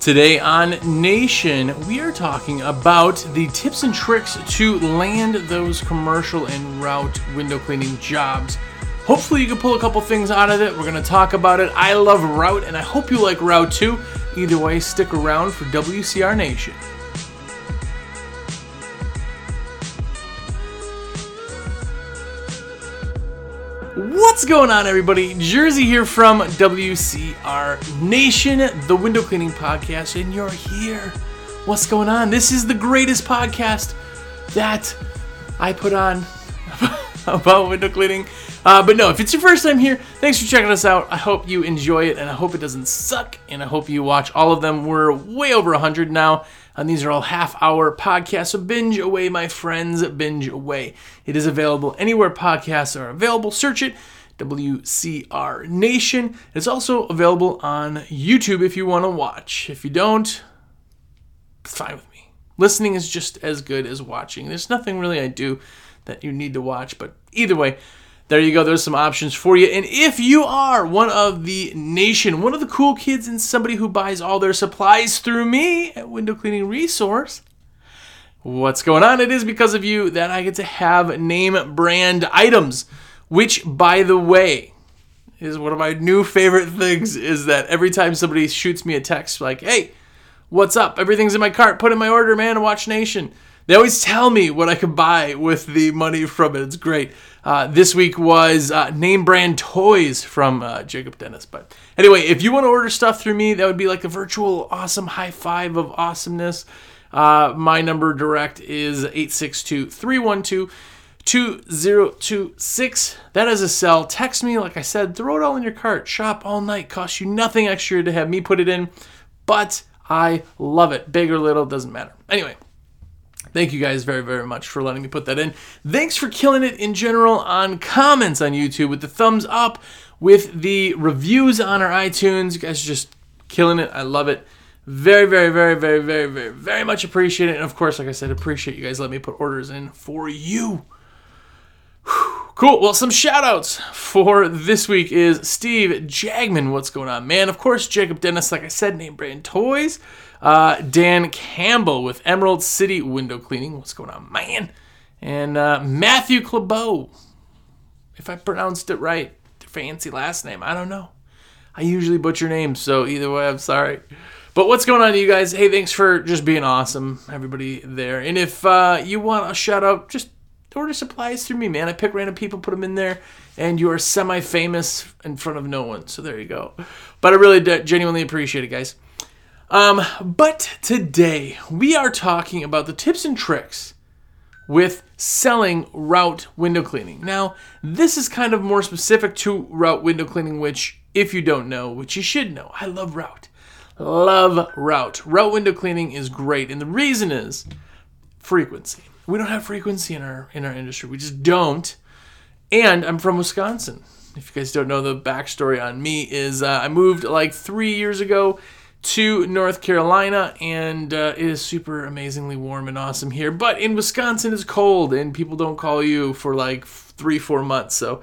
Today on Nation, we are talking about the tips and tricks to land those commercial and route window cleaning jobs. Hopefully, you can pull a couple things out of it. We're going to talk about it. I love route, and I hope you like route too. Either way, stick around for WCR Nation. What's going on, everybody? Jersey here from WCR Nation, the window cleaning podcast, and you're here. What's going on? This is the greatest podcast that I put on about window cleaning. Uh, but no, if it's your first time here, thanks for checking us out. I hope you enjoy it, and I hope it doesn't suck, and I hope you watch all of them. We're way over 100 now. And these are all half hour podcasts. So binge away, my friends. Binge away. It is available anywhere podcasts are available. Search it. WCR Nation. It's also available on YouTube if you want to watch. If you don't, it's fine with me. Listening is just as good as watching. There's nothing really I do that you need to watch, but either way, there you go. There's some options for you. And if you are one of the nation, one of the cool kids, and somebody who buys all their supplies through me at Window Cleaning Resource, what's going on? It is because of you that I get to have name brand items, which, by the way, is one of my new favorite things is that every time somebody shoots me a text like, hey, what's up? Everything's in my cart. Put in my order, man. Watch Nation. They always tell me what I can buy with the money from it. It's great. Uh, this week was uh, name brand toys from uh, Jacob Dennis. But anyway, if you want to order stuff through me, that would be like a virtual awesome high five of awesomeness. Uh, my number direct is 862 312 2026. That is a cell. Text me, like I said, throw it all in your cart. Shop all night. Costs you nothing extra to have me put it in. But I love it. Big or little, doesn't matter. Anyway. Thank you guys very, very much for letting me put that in. Thanks for killing it in general on comments on YouTube with the thumbs up, with the reviews on our iTunes. You guys are just killing it. I love it. Very, very, very, very, very, very, very much appreciate it. And of course, like I said, appreciate you guys letting me put orders in for you. Cool. Well, some shout outs for this week is Steve Jagman. What's going on, man? Of course, Jacob Dennis, like I said, name brand toys. Uh, Dan Campbell with Emerald City Window Cleaning. What's going on, man? And uh, Matthew Clabeau. If I pronounced it right, fancy last name. I don't know. I usually butcher names, so either way, I'm sorry. But what's going on, you guys? Hey, thanks for just being awesome, everybody there. And if uh, you want a shout out, just order supplies through me, man. I pick random people, put them in there, and you are semi famous in front of no one. So there you go. But I really genuinely appreciate it, guys. Um, but today we are talking about the tips and tricks with selling route window cleaning. Now, this is kind of more specific to route window cleaning, which, if you don't know, which you should know, I love route. Love route. Route window cleaning is great, and the reason is frequency. We don't have frequency in our in our industry. We just don't. And I'm from Wisconsin. If you guys don't know the backstory on me, is uh, I moved like three years ago to North Carolina, and uh, it is super amazingly warm and awesome here. But in Wisconsin, it's cold, and people don't call you for like three, four months. So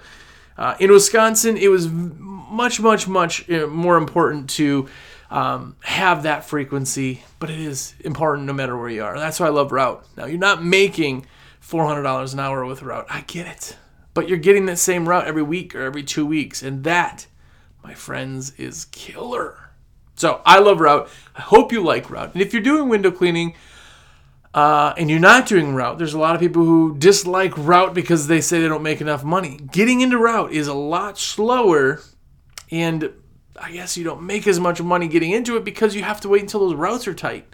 uh, in Wisconsin, it was much, much, much uh, more important to um, have that frequency, but it is important no matter where you are. That's why I love route. Now, you're not making $400 an hour with route. I get it. But you're getting that same route every week or every two weeks. And that, my friends, is killer. So I love route. I hope you like route. And if you're doing window cleaning uh, and you're not doing route, there's a lot of people who dislike route because they say they don't make enough money. Getting into route is a lot slower, and I guess you don't make as much money getting into it because you have to wait until those routes are tight.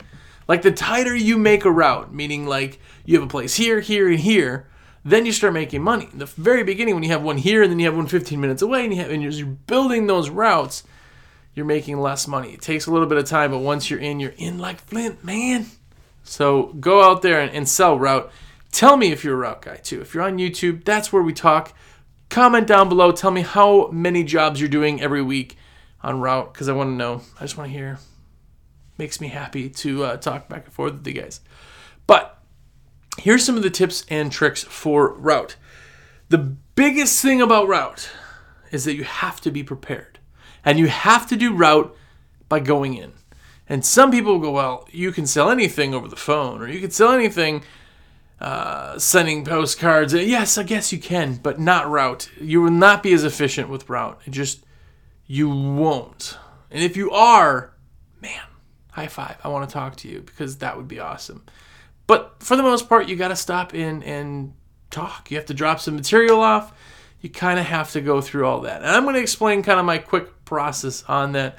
Like the tighter you make a route, meaning like you have a place here, here, and here, then you start making money. In the very beginning, when you have one here and then you have one 15 minutes away, and, you have, and you're building those routes, you're making less money. It takes a little bit of time, but once you're in, you're in like Flint, man. So go out there and, and sell route. Tell me if you're a route guy too. If you're on YouTube, that's where we talk. Comment down below. Tell me how many jobs you're doing every week on route because I want to know. I just want to hear. Makes me happy to uh, talk back and forth with you guys. But here's some of the tips and tricks for route. The biggest thing about route is that you have to be prepared. And you have to do route by going in. And some people go, well, you can sell anything over the phone, or you can sell anything uh, sending postcards. Yes, I guess you can, but not route. You will not be as efficient with route. It just, you won't. And if you are, man, high five. I want to talk to you because that would be awesome. But for the most part, you got to stop in and talk. You have to drop some material off. You kind of have to go through all that. And I'm going to explain kind of my quick process on that.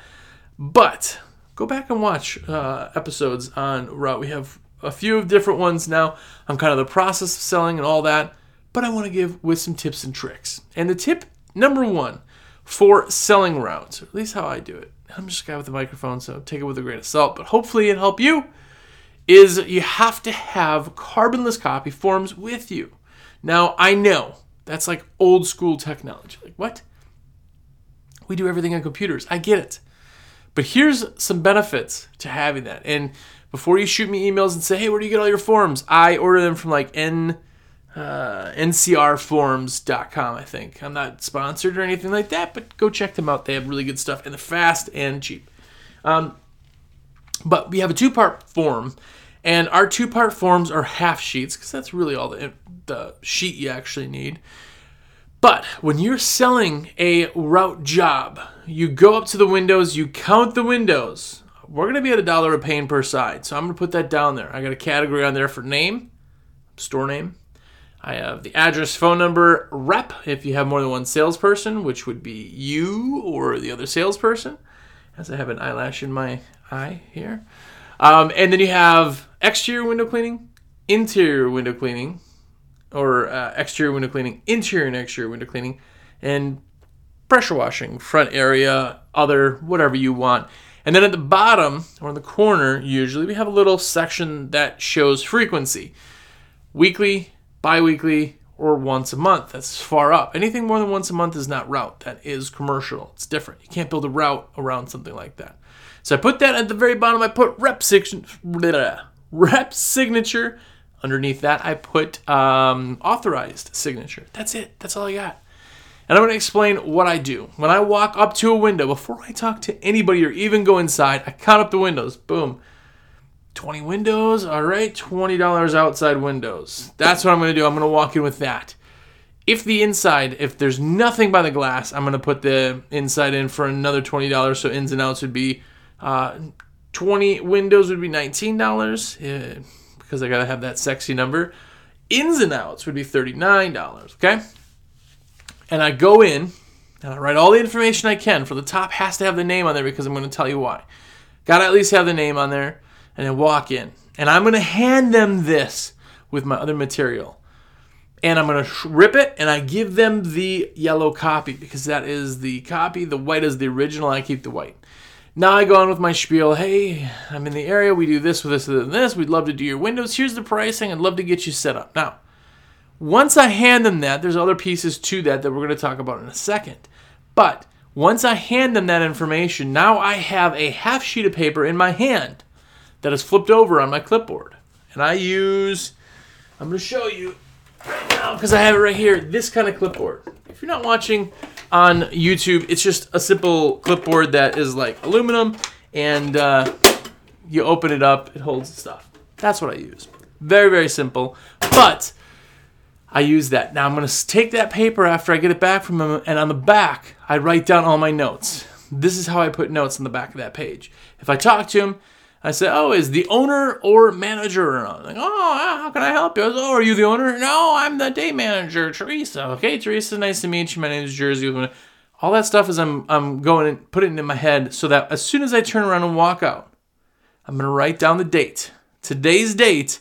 But go back and watch uh, episodes on route. We have a few of different ones now on kind of the process of selling and all that. But I want to give with some tips and tricks. And the tip number one for selling routes, or at least how I do it. I'm just a guy with a microphone, so take it with a grain of salt, but hopefully it help you. Is you have to have carbonless copy forms with you. Now I know that's like old school technology. Like what? We do everything on computers. I get it. But here's some benefits to having that. And before you shoot me emails and say, "Hey, where do you get all your forms?" I order them from like N uh, ncrforms.com, I think. I'm not sponsored or anything like that, but go check them out. They have really good stuff and they're fast and cheap. Um, but we have a two part form, and our two part forms are half sheets because that's really all the, the sheet you actually need. But when you're selling a route job, you go up to the windows, you count the windows. We're going to be at a dollar a pane per side. So I'm going to put that down there. I got a category on there for name, store name, I have the address, phone number, rep if you have more than one salesperson, which would be you or the other salesperson, as I have an eyelash in my eye here. Um, and then you have exterior window cleaning, interior window cleaning, or uh, exterior window cleaning, interior and exterior window cleaning, and pressure washing, front area, other, whatever you want. And then at the bottom or in the corner, usually we have a little section that shows frequency weekly, bi-weekly or once a month. That's far up. Anything more than once a month is not route. That is commercial. It's different. You can't build a route around something like that. So I put that at the very bottom. I put rep, rep signature. Underneath that, I put um, authorized signature. That's it. That's all I got. And I'm going to explain what I do. When I walk up to a window, before I talk to anybody or even go inside, I count up the windows. Boom. 20 windows. All right, $20 outside windows. That's what I'm going to do. I'm going to walk in with that. If the inside, if there's nothing by the glass, I'm going to put the inside in for another $20. So ins and outs would be uh, 20 windows would be $19 yeah, because I got to have that sexy number. Ins and outs would be $39. Okay. And I go in and I write all the information I can. For the top has to have the name on there because I'm going to tell you why. Got to at least have the name on there and then walk in. And I'm going to hand them this with my other material. And I'm going to rip it and I give them the yellow copy because that is the copy. The white is the original. I keep the white. Now I go on with my spiel. Hey, I'm in the area. We do this with this and this. We'd love to do your windows. Here's the pricing. I'd love to get you set up. Now, once I hand them that, there's other pieces to that that we're going to talk about in a second. But once I hand them that information, now I have a half sheet of paper in my hand that is flipped over on my clipboard. And I use, I'm going to show you right now because I have it right here, this kind of clipboard. If you're not watching on YouTube, it's just a simple clipboard that is like aluminum and uh, you open it up, it holds stuff. That's what I use. Very, very simple. But I use that. Now I'm going to take that paper after I get it back from him, and on the back, I write down all my notes. This is how I put notes on the back of that page. If I talk to him, I said, "Oh, is the owner or manager around?" Like, "Oh, uh, how can I help you?" I "Oh, are you the owner?" "No, I'm the day manager, Teresa." "Okay, Teresa, nice to meet you. My name is Jersey." All that stuff is I'm I'm going and putting it in my head so that as soon as I turn around and walk out, I'm gonna write down the date. Today's date.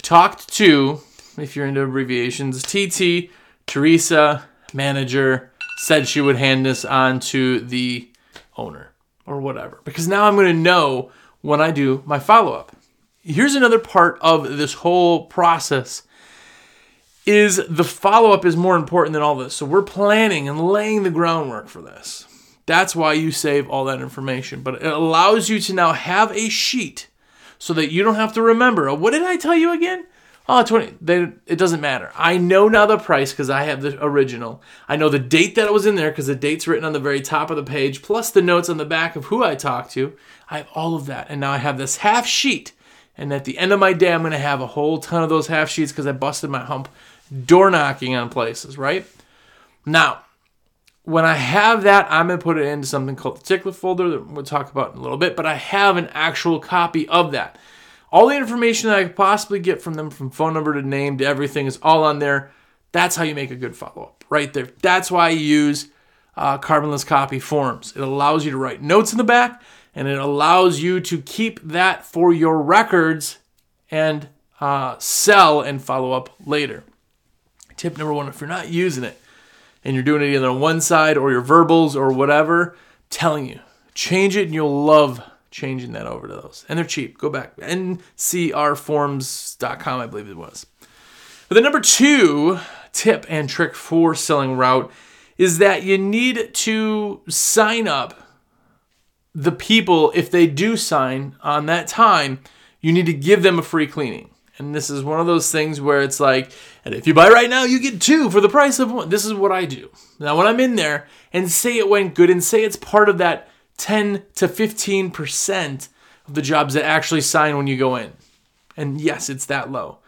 Talked to, if you're into abbreviations, TT Teresa manager said she would hand this on to the owner or whatever because now I'm to know when I do my follow up. Here's another part of this whole process is the follow up is more important than all this. So we're planning and laying the groundwork for this. That's why you save all that information, but it allows you to now have a sheet so that you don't have to remember, oh, what did I tell you again? Oh, 20. They, it doesn't matter. I know now the price because I have the original. I know the date that it was in there because the date's written on the very top of the page, plus the notes on the back of who I talked to. I have all of that. And now I have this half sheet. And at the end of my day, I'm going to have a whole ton of those half sheets because I busted my hump door knocking on places, right? Now, when I have that, I'm going to put it into something called the tickler folder that we'll talk about in a little bit, but I have an actual copy of that. All the information that I could possibly get from them, from phone number to name to everything, is all on there. That's how you make a good follow up, right there. That's why I use uh, carbonless copy forms. It allows you to write notes in the back, and it allows you to keep that for your records and uh, sell and follow up later. Tip number one: if you're not using it and you're doing it either on one side or your verbals or whatever, I'm telling you, change it and you'll love changing that over to those. And they're cheap. Go back. ncrforms.com, I believe it was. But the number two tip and trick for selling route is that you need to sign up the people, if they do sign on that time, you need to give them a free cleaning. And this is one of those things where it's like, and if you buy right now, you get two for the price of one. This is what I do. Now, when I'm in there and say it went good and say it's part of that 10 to 15% of the jobs that actually sign when you go in. And yes, it's that low.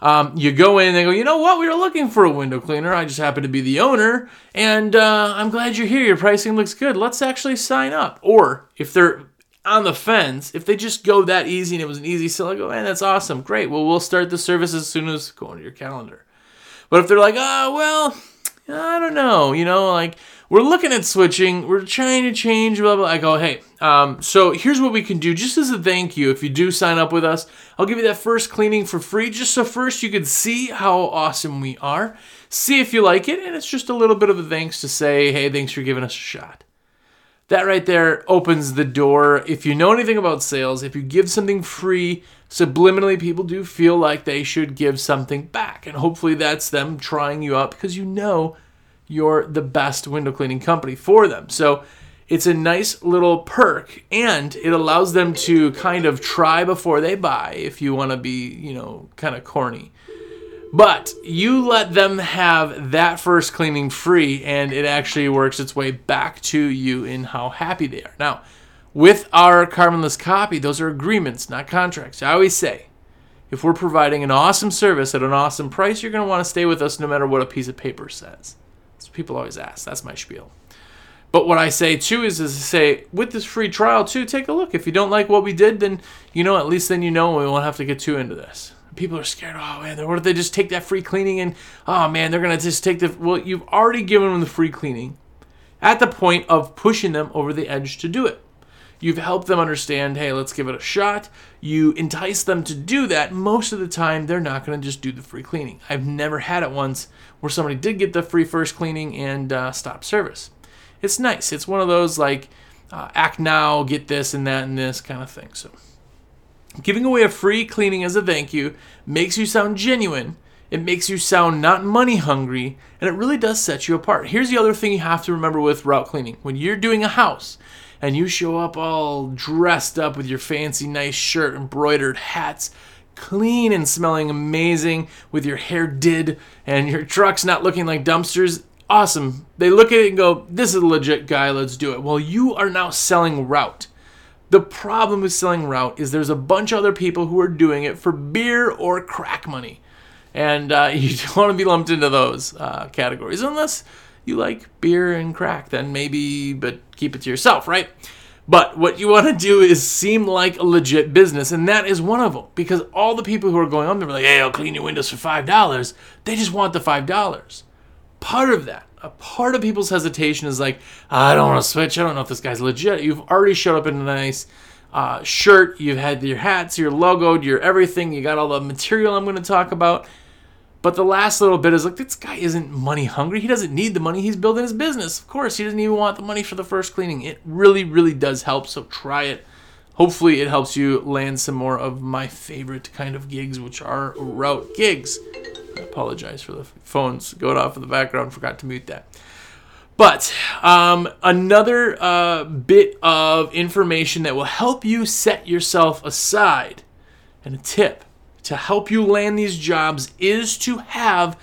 Um, you go in they go, you know what? We were looking for a window cleaner. I just happen to be the owner, and uh, I'm glad you're here. Your pricing looks good. Let's actually sign up. Or if they're on the fence, if they just go that easy and it was an easy sell, I go, man, that's awesome. Great. Well, we'll start the service as soon as go into your calendar. But if they're like, oh, well, I don't know, you know, like we're looking at switching, we're trying to change, blah, blah. I go, hey, um, so here's what we can do just as a thank you. If you do sign up with us, I'll give you that first cleaning for free, just so first you can see how awesome we are, see if you like it, and it's just a little bit of a thanks to say, hey, thanks for giving us a shot. That right there opens the door. If you know anything about sales, if you give something free, subliminally people do feel like they should give something back. And hopefully that's them trying you up because you know you're the best window cleaning company for them. So it's a nice little perk and it allows them to kind of try before they buy if you want to be, you know, kind of corny. But you let them have that first cleaning free, and it actually works its way back to you in how happy they are. Now, with our carbonless copy, those are agreements, not contracts. I always say, if we're providing an awesome service at an awesome price, you're going to want to stay with us no matter what a piece of paper says. What people always ask. That's my spiel. But what I say too is, is to say with this free trial too, take a look. If you don't like what we did, then you know at least then you know we won't have to get too into this people are scared. Oh man, what if they just take that free cleaning and oh man, they're gonna just take the well. You've already given them the free cleaning, at the point of pushing them over the edge to do it. You've helped them understand. Hey, let's give it a shot. You entice them to do that. Most of the time, they're not gonna just do the free cleaning. I've never had it once where somebody did get the free first cleaning and uh, stop service. It's nice. It's one of those like uh, act now, get this and that and this kind of thing. So. Giving away a free cleaning as a thank you makes you sound genuine. It makes you sound not money hungry, and it really does set you apart. Here's the other thing you have to remember with route cleaning. When you're doing a house and you show up all dressed up with your fancy nice shirt, embroidered hats, clean and smelling amazing, with your hair did and your truck's not looking like dumpsters, awesome. They look at it and go, This is a legit guy, let's do it. Well, you are now selling route. The problem with selling route is there's a bunch of other people who are doing it for beer or crack money. And uh, you don't want to be lumped into those uh, categories unless you like beer and crack, then maybe, but keep it to yourself, right? But what you want to do is seem like a legit business, and that is one of them. Because all the people who are going on there are like, hey, I'll clean your windows for $5. They just want the $5. Part of that a part of people's hesitation is like, I don't want to switch. I don't know if this guy's legit. You've already showed up in a nice uh, shirt. You've had your hats, your logoed, your everything. You got all the material I'm going to talk about. But the last little bit is like, this guy isn't money hungry. He doesn't need the money. He's building his business. Of course, he doesn't even want the money for the first cleaning. It really, really does help. So try it. Hopefully, it helps you land some more of my favorite kind of gigs, which are route gigs. I apologize for the phones going off in the background. Forgot to mute that. But um, another uh, bit of information that will help you set yourself aside, and a tip to help you land these jobs is to have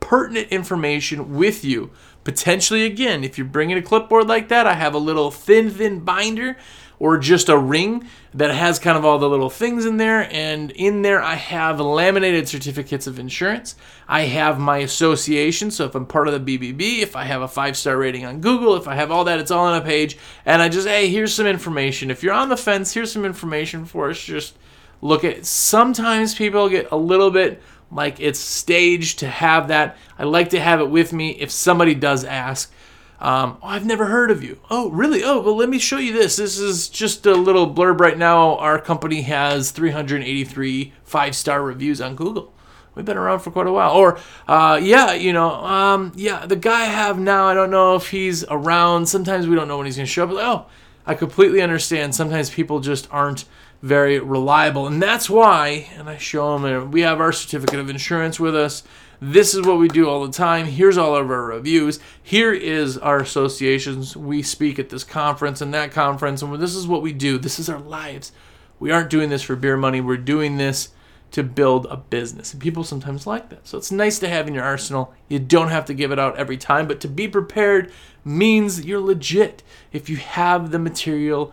pertinent information with you. Potentially, again, if you're bringing a clipboard like that, I have a little thin, thin binder or just a ring that has kind of all the little things in there. And in there, I have laminated certificates of insurance. I have my association. So if I'm part of the BBB, if I have a five star rating on Google, if I have all that, it's all on a page. And I just, hey, here's some information. If you're on the fence, here's some information for us. Just look at. Sometimes people get a little bit like it's staged to have that. I like to have it with me if somebody does ask. Um, oh, I've never heard of you. Oh, really? Oh, well, let me show you this. This is just a little blurb right now. Our company has 383 five star reviews on Google. We've been around for quite a while. Or, uh, yeah, you know, um, yeah, the guy I have now, I don't know if he's around. Sometimes we don't know when he's going to show up. Oh, I completely understand. Sometimes people just aren't very reliable. And that's why, and I show them, we have our certificate of insurance with us. This is what we do all the time. Here's all of our reviews. Here is our associations. We speak at this conference and that conference, and this is what we do. This is our lives. We aren't doing this for beer money. We're doing this to build a business. And people sometimes like that. So it's nice to have in your arsenal. You don't have to give it out every time, but to be prepared means you're legit. If you have the material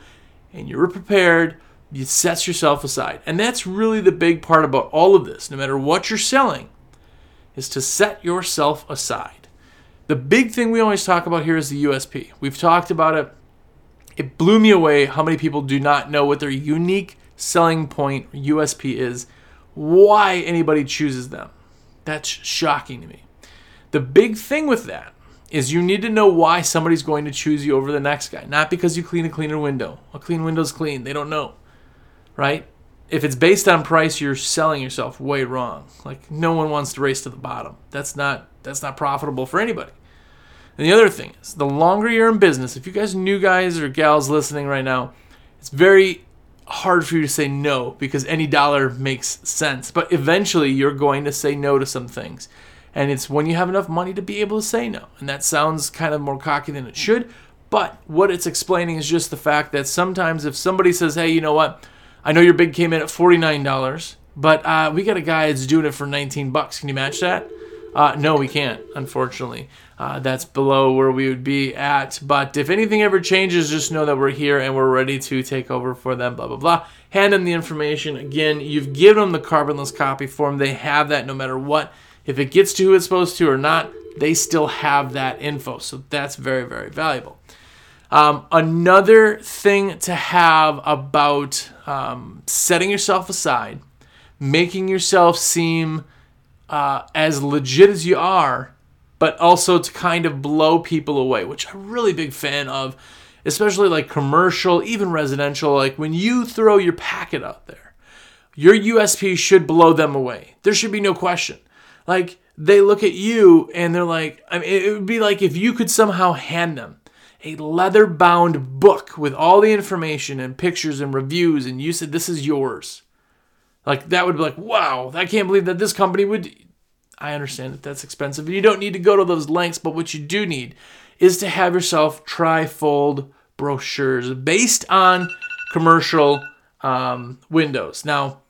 and you're prepared, you set yourself aside. And that's really the big part about all of this. No matter what you're selling, is to set yourself aside. The big thing we always talk about here is the USP. We've talked about it. It blew me away how many people do not know what their unique selling point USP is, why anybody chooses them. That's shocking to me. The big thing with that is you need to know why somebody's going to choose you over the next guy. Not because you clean a cleaner window. A clean window's clean. They don't know. Right? if it's based on price, you're selling yourself way wrong. Like no one wants to race to the bottom. That's not that's not profitable for anybody. And the other thing is, the longer you're in business, if you guys new guys or gals listening right now, it's very hard for you to say no because any dollar makes sense. But eventually you're going to say no to some things. And it's when you have enough money to be able to say no. And that sounds kind of more cocky than it should. But what it's explaining is just the fact that sometimes if somebody says, hey, you know what? I know your bid came in at $49, but uh, we got a guy that's doing it for 19 bucks. Can you match that? Uh, no, we can't, unfortunately. Uh, that's below where we would be at. But if anything ever changes, just know that we're here and we're ready to take over for them, blah, blah, blah. Hand them the information. Again, you've given them the carbonless copy form. They have that no matter what. If it gets to who it's supposed to or not, they still have that info. So that's very, very valuable. Um, another thing to have about um, setting yourself aside, making yourself seem uh, as legit as you are, but also to kind of blow people away, which I'm really big fan of, especially like commercial, even residential. Like when you throw your packet out there, your USP should blow them away. There should be no question. Like they look at you and they're like, I mean, it would be like if you could somehow hand them a leather bound book with all the information and pictures and reviews, and you said, This is yours. Like, that would be like, wow, I can't believe that this company would. I understand that that's expensive, and you don't need to go to those lengths, but what you do need is to have yourself trifold brochures based on commercial um, windows. Now,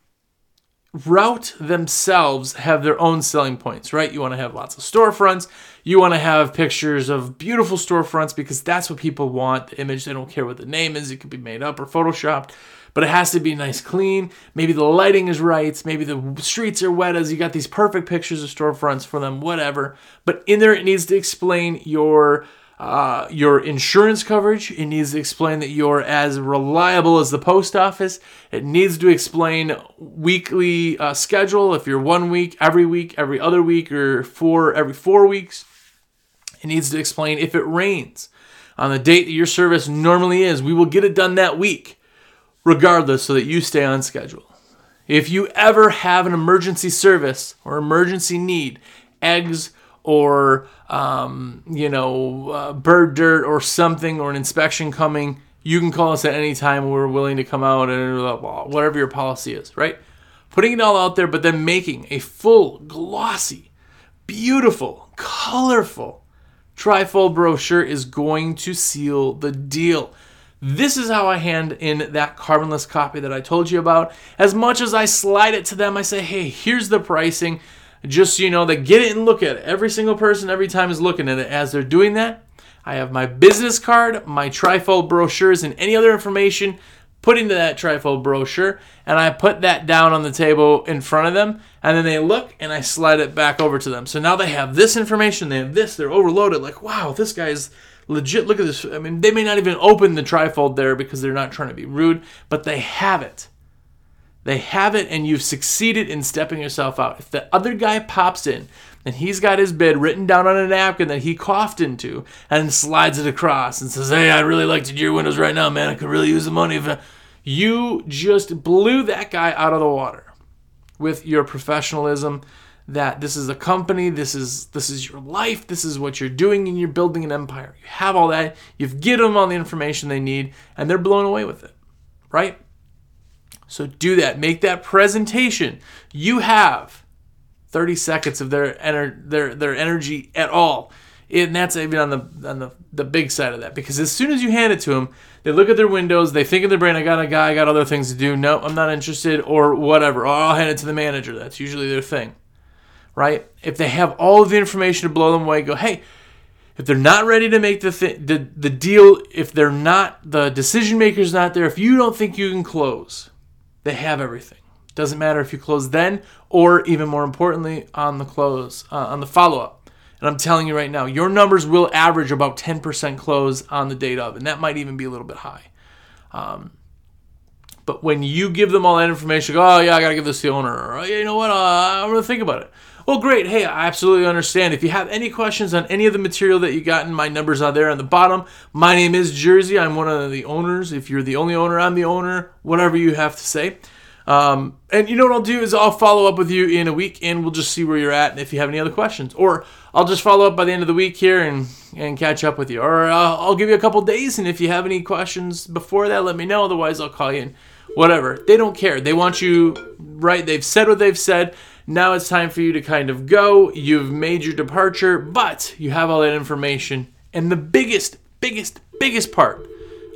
Route themselves have their own selling points, right? You want to have lots of storefronts. You want to have pictures of beautiful storefronts because that's what people want. The image, they don't care what the name is. It could be made up or photoshopped, but it has to be nice, clean. Maybe the lighting is right. Maybe the streets are wet as you got these perfect pictures of storefronts for them, whatever. But in there, it needs to explain your uh, your insurance coverage. It needs to explain that you're as reliable as the post office. It needs to explain weekly uh, schedule if you're one week, every week, every other week, or four every four weeks. It needs to explain if it rains on the date that your service normally is. We will get it done that week, regardless, so that you stay on schedule. If you ever have an emergency service or emergency need, eggs or um, you know uh, bird dirt or something or an inspection coming you can call us at any time we're willing to come out and whatever your policy is right putting it all out there but then making a full glossy beautiful colorful trifold brochure is going to seal the deal This is how I hand in that carbonless copy that I told you about. As much as I slide it to them, I say, hey, here's the pricing. Just so you know, they get it and look at it. Every single person every time is looking at it. As they're doing that, I have my business card, my trifold brochures, and any other information put into that trifold brochure, and I put that down on the table in front of them, and then they look and I slide it back over to them. So now they have this information, they have this, they're overloaded. Like, wow, this guy's legit. Look at this. I mean, they may not even open the trifold there because they're not trying to be rude, but they have it. They have it, and you've succeeded in stepping yourself out. If the other guy pops in and he's got his bid written down on a napkin that he coughed into and slides it across and says, Hey, I really like to do your windows right now, man. I could really use the money. You just blew that guy out of the water with your professionalism that this is a company, this is this is your life, this is what you're doing, and you're building an empire. You have all that, you've given them all the information they need, and they're blown away with it, right? So do that. Make that presentation. You have 30 seconds of their ener- their their energy at all. And that's even on the on the, the big side of that. Because as soon as you hand it to them, they look at their windows, they think in their brain, I got a guy, I got other things to do. No, I'm not interested, or whatever. Or I'll hand it to the manager. That's usually their thing right? If they have all of the information to blow them away, go, hey, if they're not ready to make the, th- the the deal, if they're not the decision maker's not there, if you don't think you can close, they have everything. Doesn't matter if you close then or even more importantly on the close uh, on the follow up. And I'm telling you right now, your numbers will average about 10% close on the date of, and that might even be a little bit high. Um, but when you give them all that information, go, oh yeah, I gotta give this to the owner, or yeah, you know what, uh, I'm gonna think about it. Well, great. Hey, I absolutely understand. If you have any questions on any of the material that you got in, my numbers are there on the bottom. My name is Jersey. I'm one of the owners. If you're the only owner, I'm the owner. Whatever you have to say. Um, and you know what I'll do is I'll follow up with you in a week and we'll just see where you're at and if you have any other questions. Or I'll just follow up by the end of the week here and, and catch up with you. Or uh, I'll give you a couple days and if you have any questions before that, let me know. Otherwise, I'll call you in. Whatever. They don't care. They want you right. They've said what they've said. Now it's time for you to kind of go. You've made your departure, but you have all that information. And the biggest, biggest, biggest part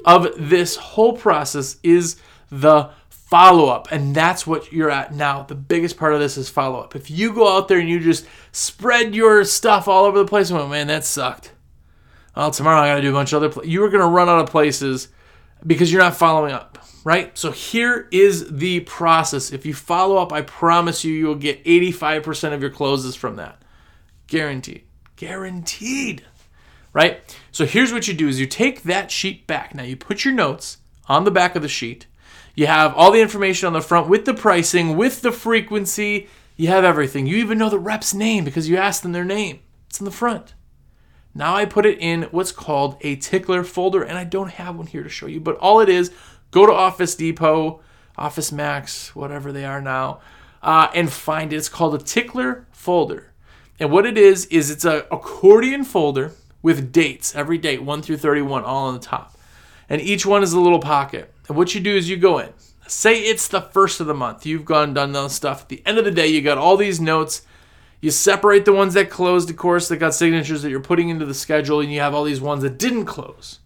of this whole process is the follow up. And that's what you're at now. The biggest part of this is follow up. If you go out there and you just spread your stuff all over the place and man, that sucked. Well, tomorrow I got to do a bunch of other. You are going to run out of places because you're not following up right? So here is the process. If you follow up, I promise you, you'll get 85% of your closes from that. Guaranteed. Guaranteed. Right? So here's what you do is you take that sheet back. Now you put your notes on the back of the sheet. You have all the information on the front with the pricing, with the frequency. You have everything. You even know the rep's name because you asked them their name. It's in the front. Now I put it in what's called a tickler folder, and I don't have one here to show you, but all it is Go to Office Depot, Office Max, whatever they are now, uh, and find it. It's called a tickler folder. And what it is, is it's a accordion folder with dates, every date, 1 through 31, all on the top. And each one is a little pocket. And what you do is you go in. Say it's the first of the month. You've gone done those stuff. At the end of the day, you got all these notes. You separate the ones that closed, of course, that got signatures that you're putting into the schedule, and you have all these ones that didn't close.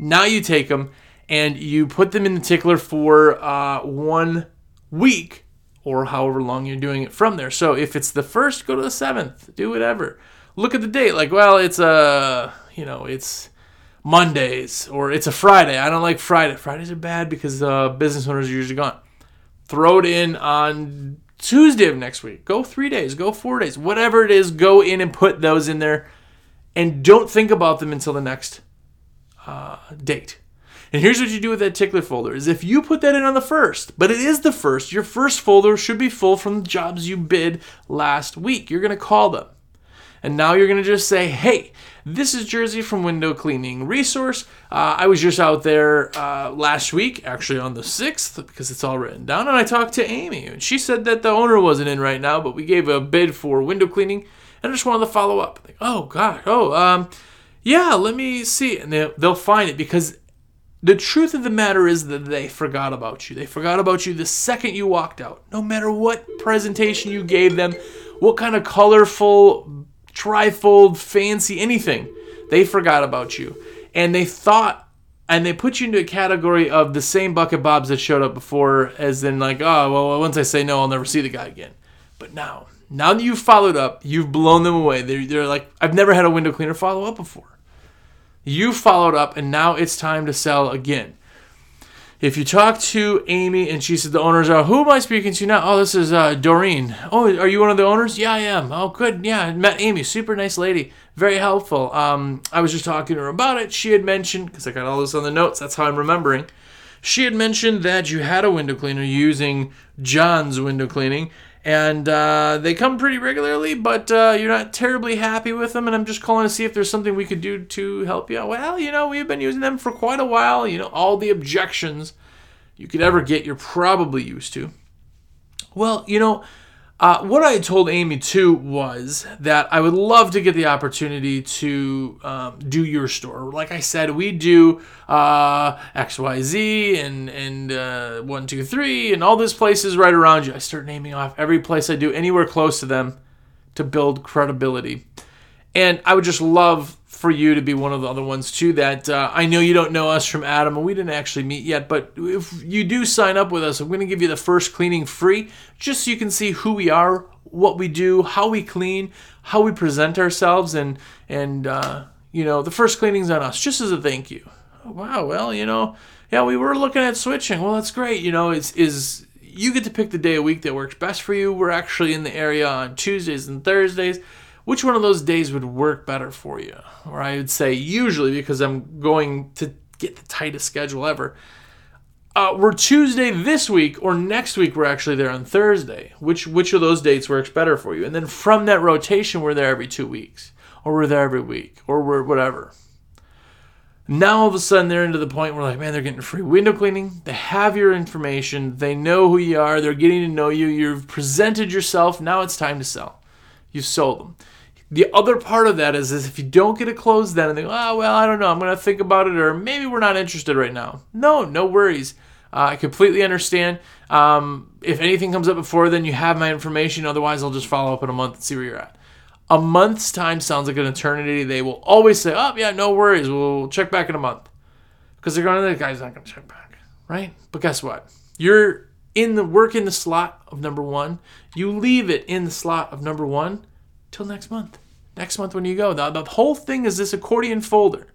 Now you take them and you put them in the tickler for uh, one week or however long you're doing it from there. So if it's the first, go to the seventh, do whatever. Look at the date, like, well, it's a, uh, you know, it's Mondays or it's a Friday. I don't like Friday. Fridays are bad because uh, business owners are usually gone. Throw it in on Tuesday of next week. Go three days, go four days, whatever it is, go in and put those in there and don't think about them until the next uh, date. And here's what you do with that tickler folder is if you put that in on the first, but it is the first, your first folder should be full from the jobs you bid last week. You're going to call them. And now you're going to just say, hey, this is Jersey from Window Cleaning Resource. Uh, I was just out there uh, last week, actually on the 6th, because it's all written down. And I talked to Amy, and she said that the owner wasn't in right now, but we gave a bid for window cleaning. And I just wanted to follow up. Like, oh, God. Oh, um, yeah, let me see. And they'll, they'll find it because the truth of the matter is that they forgot about you. They forgot about you the second you walked out. No matter what presentation you gave them, what kind of colorful, trifold, fancy, anything, they forgot about you. And they thought and they put you into a category of the same bucket bobs that showed up before, as in like, oh well, once I say no, I'll never see the guy again. But now, now that you've followed up, you've blown them away. They're, they're like, I've never had a window cleaner follow up before. You followed up, and now it's time to sell again. If you talk to Amy and she said the owners are, who am I speaking to now? Oh, this is uh, Doreen. Oh, are you one of the owners? Yeah, I am. Oh, good. Yeah, met Amy. Super nice lady. Very helpful. Um, I was just talking to her about it. She had mentioned, because I got all this on the notes, that's how I'm remembering. She had mentioned that you had a window cleaner using John's window cleaning, and uh, they come pretty regularly, but uh, you're not terribly happy with them. And I'm just calling to see if there's something we could do to help you out. Well, you know, we've been using them for quite a while. You know, all the objections you could ever get, you're probably used to. Well, you know, uh, what I told Amy too was that I would love to get the opportunity to um, do your store. Like I said, we do uh, XYZ and and uh, one two three and all these places right around you. I start naming off every place I do anywhere close to them to build credibility. And I would just love for you to be one of the other ones too. That uh, I know you don't know us from Adam, and we didn't actually meet yet. But if you do sign up with us, I'm going to give you the first cleaning free, just so you can see who we are, what we do, how we clean, how we present ourselves, and and uh, you know the first cleaning's on us, just as a thank you. Wow, well, you know, yeah, we were looking at switching. Well, that's great. You know, it's is you get to pick the day a week that works best for you. We're actually in the area on Tuesdays and Thursdays which one of those days would work better for you? Or I would say usually because I'm going to get the tightest schedule ever. Uh, we're Tuesday this week or next week we're actually there on Thursday. Which which of those dates works better for you? And then from that rotation we're there every two weeks. Or we're there every week. Or we're whatever. Now all of a sudden they're into the point where like, man, they're getting free window cleaning. They have your information. They know who you are. They're getting to know you. You've presented yourself. Now it's time to sell. You've sold them. The other part of that is, is if you don't get it closed then and go, oh, well, I don't know, I'm going to think about it, or maybe we're not interested right now. No, no worries. Uh, I completely understand. Um, if anything comes up before then, you have my information. Otherwise, I'll just follow up in a month and see where you're at. A month's time sounds like an eternity. They will always say, oh, yeah, no worries. We'll check back in a month. Because they're going, the guy's not going to check back, right? But guess what? You're in the work in the slot of number one. You leave it in the slot of number one till next month. Next month when you go. The, the whole thing is this accordion folder.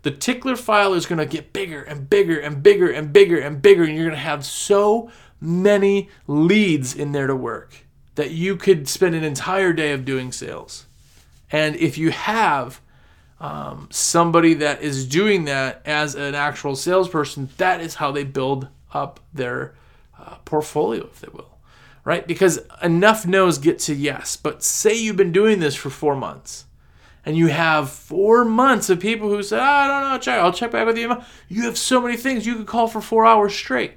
The tickler file is going to get bigger and bigger and bigger and bigger and bigger, and you're going to have so many leads in there to work that you could spend an entire day of doing sales. And if you have um, somebody that is doing that as an actual salesperson, that is how they build up their uh, portfolio, if they will right? Because enough no's get to yes. But say you've been doing this for four months and you have four months of people who say, oh, ah, I don't know, check, I'll check back with you. You have so many things you could call for four hours straight.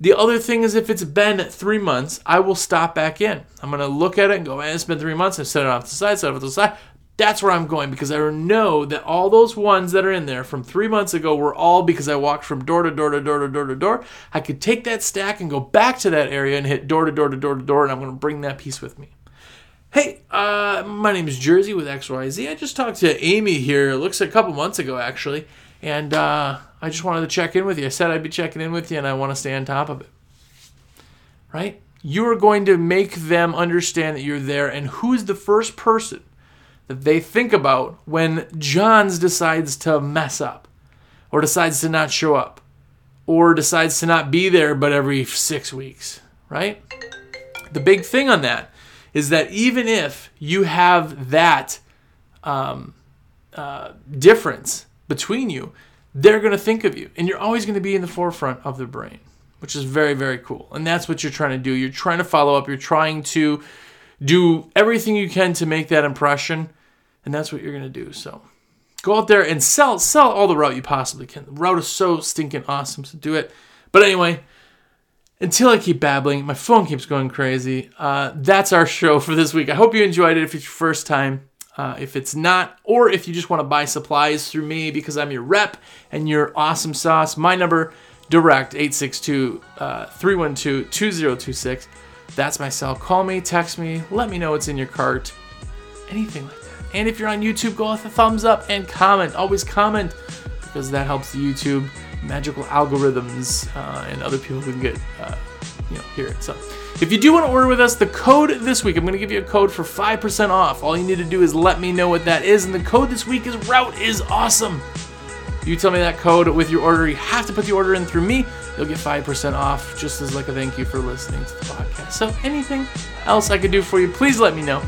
The other thing is, if it's been three months, I will stop back in. I'm going to look at it and go, man, it's been three months. I've set it off to the side, set it off to the side. That's where I'm going because I know that all those ones that are in there from three months ago were all because I walked from door to door to door to door to door. I could take that stack and go back to that area and hit door to door to door to door, and I'm going to bring that piece with me. Hey, uh, my name is Jersey with XYZ. I just talked to Amy here, it looks like a couple months ago actually, and uh, I just wanted to check in with you. I said I'd be checking in with you, and I want to stay on top of it. Right? You are going to make them understand that you're there, and who's the first person that they think about when Johns decides to mess up or decides to not show up or decides to not be there but every six weeks, right? The big thing on that is that even if you have that um, uh, difference between you, they're going to think of you and you're always going to be in the forefront of their brain, which is very, very cool. And that's what you're trying to do. You're trying to follow up, you're trying to do everything you can to make that impression, and that's what you're gonna do. So go out there and sell sell all the route you possibly can. The route is so stinking awesome, so do it. But anyway, until I keep babbling, my phone keeps going crazy. Uh, that's our show for this week. I hope you enjoyed it. If it's your first time. Uh, if it's not, or if you just want to buy supplies through me because I'm your rep and you're awesome sauce, my number direct 862 uh, 312 2026. That's my cell. Call me, text me, let me know what's in your cart. Anything like that. And if you're on YouTube, go with a thumbs up and comment. Always comment because that helps the YouTube magical algorithms uh, and other people can get uh, you know hear it. So if you do want to order with us, the code this week, I'm going to give you a code for 5% off. All you need to do is let me know what that is, and the code this week is Route is awesome. You tell me that code with your order. You have to put the order in through me. You'll get 5% off just as like a thank you for listening to the podcast. So anything else I could do for you, please let me know.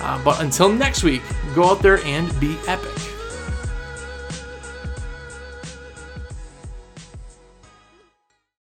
Uh, but until next week, go out there and be epic.